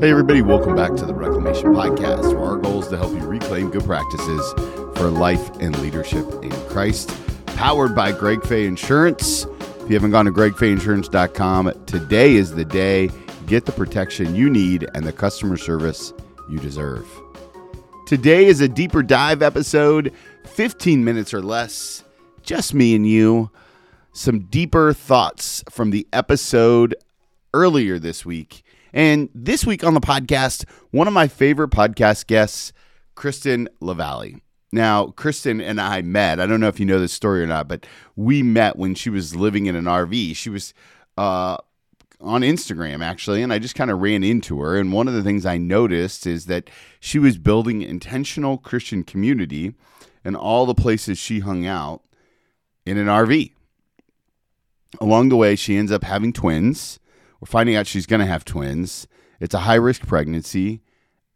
Hey, everybody, welcome back to the Reclamation Podcast, where our goal is to help you reclaim good practices for life and leadership in Christ. Powered by Greg Fay Insurance. If you haven't gone to gregfayinsurance.com, today is the day. Get the protection you need and the customer service you deserve. Today is a deeper dive episode, 15 minutes or less, just me and you. Some deeper thoughts from the episode earlier this week. And this week on the podcast, one of my favorite podcast guests, Kristen LaValle. Now, Kristen and I met. I don't know if you know this story or not, but we met when she was living in an RV. She was uh, on Instagram, actually, and I just kind of ran into her. And one of the things I noticed is that she was building intentional Christian community in all the places she hung out in an RV. Along the way, she ends up having twins we're finding out she's going to have twins. It's a high risk pregnancy,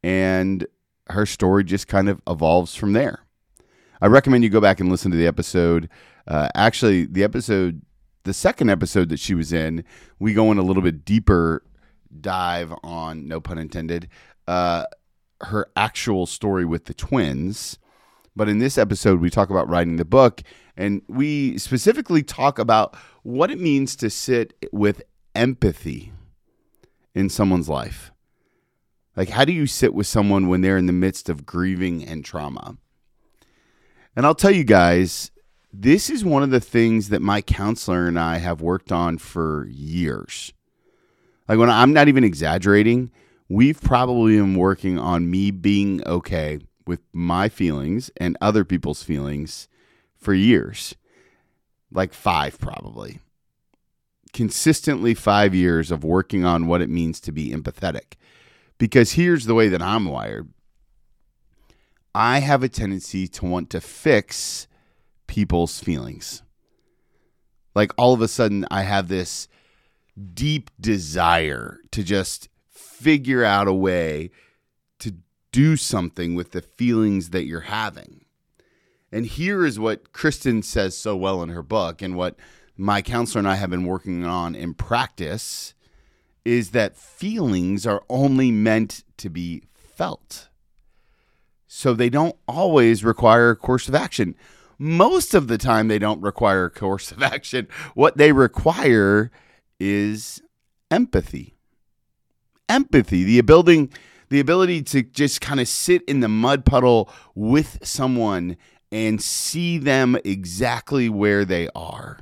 and her story just kind of evolves from there. I recommend you go back and listen to the episode. Uh, actually, the episode, the second episode that she was in, we go in a little bit deeper dive on, no pun intended, uh, her actual story with the twins. But in this episode, we talk about writing the book, and we specifically talk about what it means to sit with empathy in someone's life? Like, how do you sit with someone when they're in the midst of grieving and trauma? And I'll tell you guys, this is one of the things that my counselor and I have worked on for years. Like, when I'm not even exaggerating, we've probably been working on me being okay with my feelings and other people's feelings for years. Like five, probably consistently five years of working on what it means to be empathetic. Because here's the way that I'm wired I have a tendency to want to fix people's feelings. Like all of a sudden, I have this deep desire to just figure out a way to do something with the feelings that you're having. And here is what Kristen says so well in her book, and what my counselor and I have been working on in practice is that feelings are only meant to be felt. So they don't always require a course of action. Most of the time, they don't require a course of action. What they require is empathy. Empathy, the ability, the ability to just kind of sit in the mud puddle with someone and see them exactly where they are.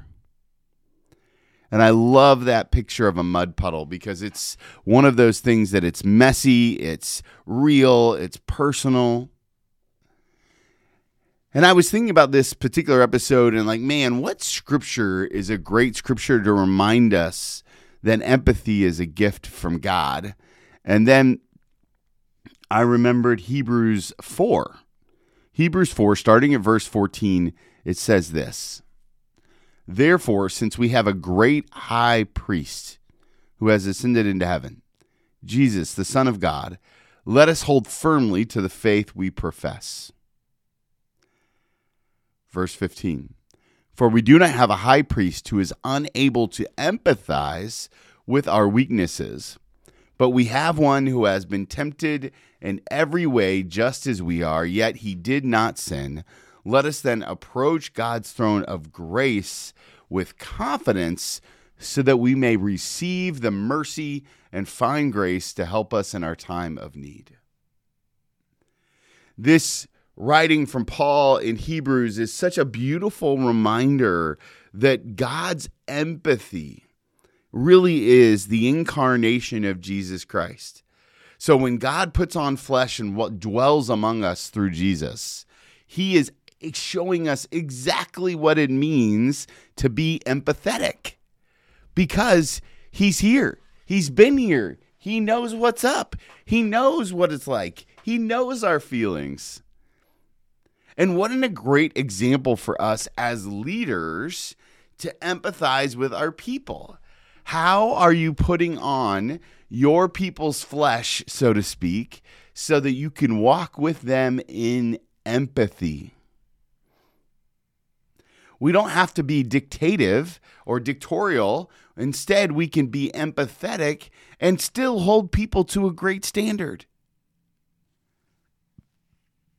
And I love that picture of a mud puddle because it's one of those things that it's messy, it's real, it's personal. And I was thinking about this particular episode and like, man, what scripture is a great scripture to remind us that empathy is a gift from God? And then I remembered Hebrews 4. Hebrews 4, starting at verse 14, it says this Therefore, since we have a great high priest who has ascended into heaven, Jesus, the Son of God, let us hold firmly to the faith we profess. Verse 15 For we do not have a high priest who is unable to empathize with our weaknesses, but we have one who has been tempted in every way just as we are, yet he did not sin. Let us then approach God's throne of grace with confidence so that we may receive the mercy and find grace to help us in our time of need. This writing from Paul in Hebrews is such a beautiful reminder that God's empathy really is the incarnation of Jesus Christ. So when God puts on flesh and what dwells among us through Jesus, he is showing us exactly what it means to be empathetic because he's here. He's been here. He knows what's up. He knows what it's like. He knows our feelings. And what a great example for us as leaders to empathize with our people. How are you putting on your people's flesh, so to speak, so that you can walk with them in empathy? We don't have to be dictative or dictatorial. Instead, we can be empathetic and still hold people to a great standard.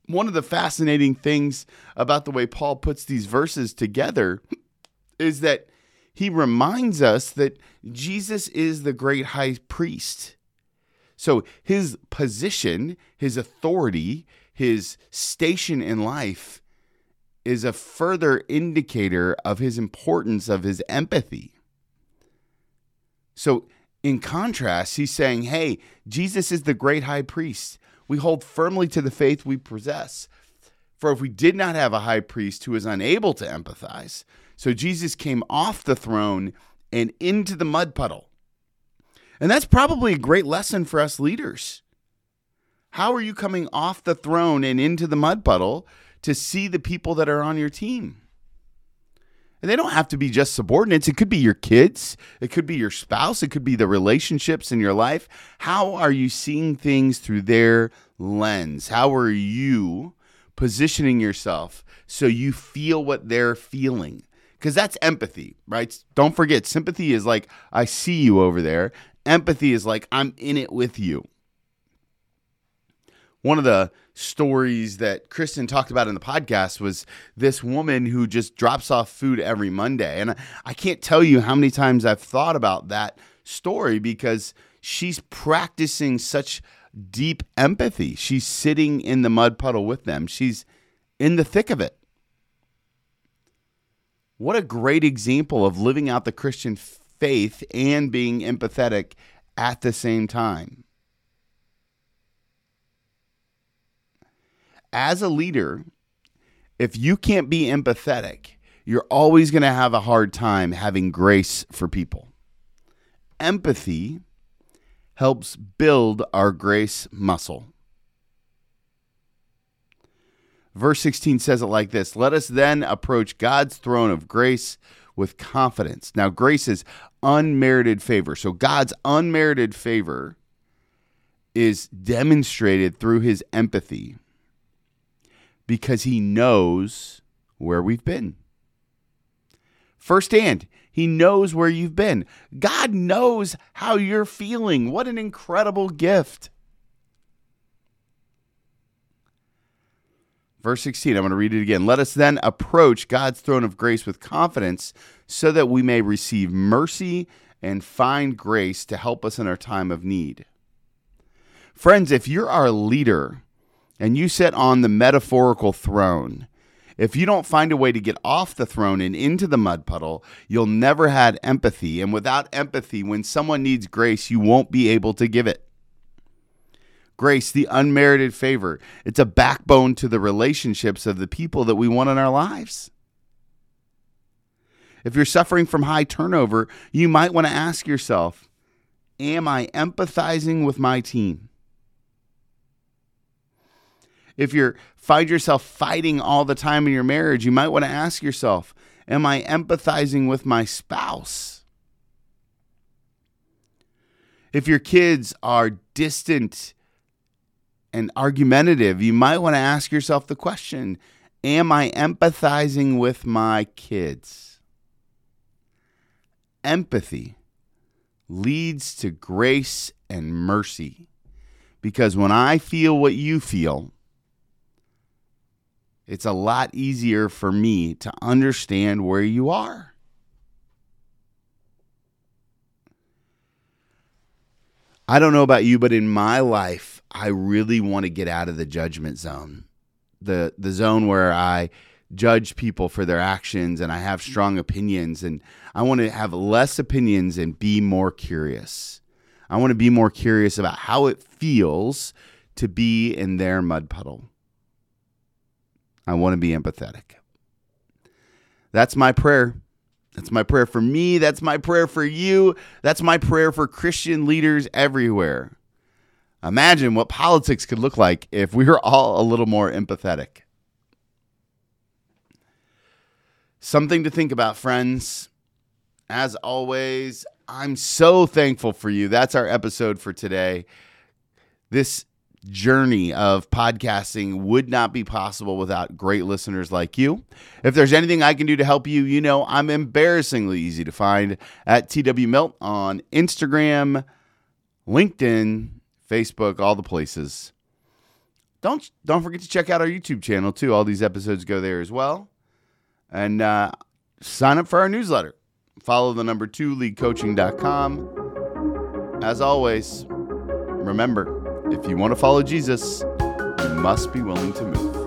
One of the fascinating things about the way Paul puts these verses together is that he reminds us that Jesus is the great high priest. So his position, his authority, his station in life is a further indicator of his importance of his empathy. So, in contrast, he's saying, hey, Jesus is the great high priest. We hold firmly to the faith we possess. For if we did not have a high priest who is unable to empathize, so Jesus came off the throne and into the mud puddle. And that's probably a great lesson for us leaders. How are you coming off the throne and into the mud puddle to see the people that are on your team? And they don't have to be just subordinates. It could be your kids, it could be your spouse, it could be the relationships in your life. How are you seeing things through their lens? How are you positioning yourself so you feel what they're feeling? Because that's empathy, right? Don't forget, sympathy is like, I see you over there. Empathy is like, I'm in it with you one of the stories that Kristen talked about in the podcast was this woman who just drops off food every Monday. And I can't tell you how many times I've thought about that story because she's practicing such deep empathy. She's sitting in the mud puddle with them, she's in the thick of it. What a great example of living out the Christian faith and being empathetic at the same time. As a leader, if you can't be empathetic, you're always going to have a hard time having grace for people. Empathy helps build our grace muscle. Verse 16 says it like this Let us then approach God's throne of grace with confidence. Now, grace is unmerited favor. So, God's unmerited favor is demonstrated through his empathy because he knows where we've been. Firsthand, he knows where you've been. God knows how you're feeling. What an incredible gift. Verse 16, I'm going to read it again. Let us then approach God's throne of grace with confidence so that we may receive mercy and find grace to help us in our time of need. Friends, if you're our leader, and you sit on the metaphorical throne, if you don't find a way to get off the throne and into the mud puddle, you'll never have empathy. And without empathy, when someone needs grace, you won't be able to give it. Grace, the unmerited favor, it's a backbone to the relationships of the people that we want in our lives. If you're suffering from high turnover, you might want to ask yourself Am I empathizing with my team? If you're find yourself fighting all the time in your marriage, you might want to ask yourself, am I empathizing with my spouse? If your kids are distant and argumentative, you might want to ask yourself the question, am I empathizing with my kids? Empathy leads to grace and mercy. Because when I feel what you feel, it's a lot easier for me to understand where you are. I don't know about you, but in my life, I really want to get out of the judgment zone. The the zone where I judge people for their actions and I have strong opinions and I want to have less opinions and be more curious. I want to be more curious about how it feels to be in their mud puddle. I want to be empathetic. That's my prayer. That's my prayer for me. That's my prayer for you. That's my prayer for Christian leaders everywhere. Imagine what politics could look like if we were all a little more empathetic. Something to think about, friends. As always, I'm so thankful for you. That's our episode for today. This journey of podcasting would not be possible without great listeners like you. If there's anything I can do to help you, you know I'm embarrassingly easy to find at TW Milt on Instagram, LinkedIn, Facebook, all the places. Don't don't forget to check out our YouTube channel too. All these episodes go there as well. And uh, sign up for our newsletter. Follow the number two leadcoaching.com. As always, remember if you want to follow Jesus, you must be willing to move.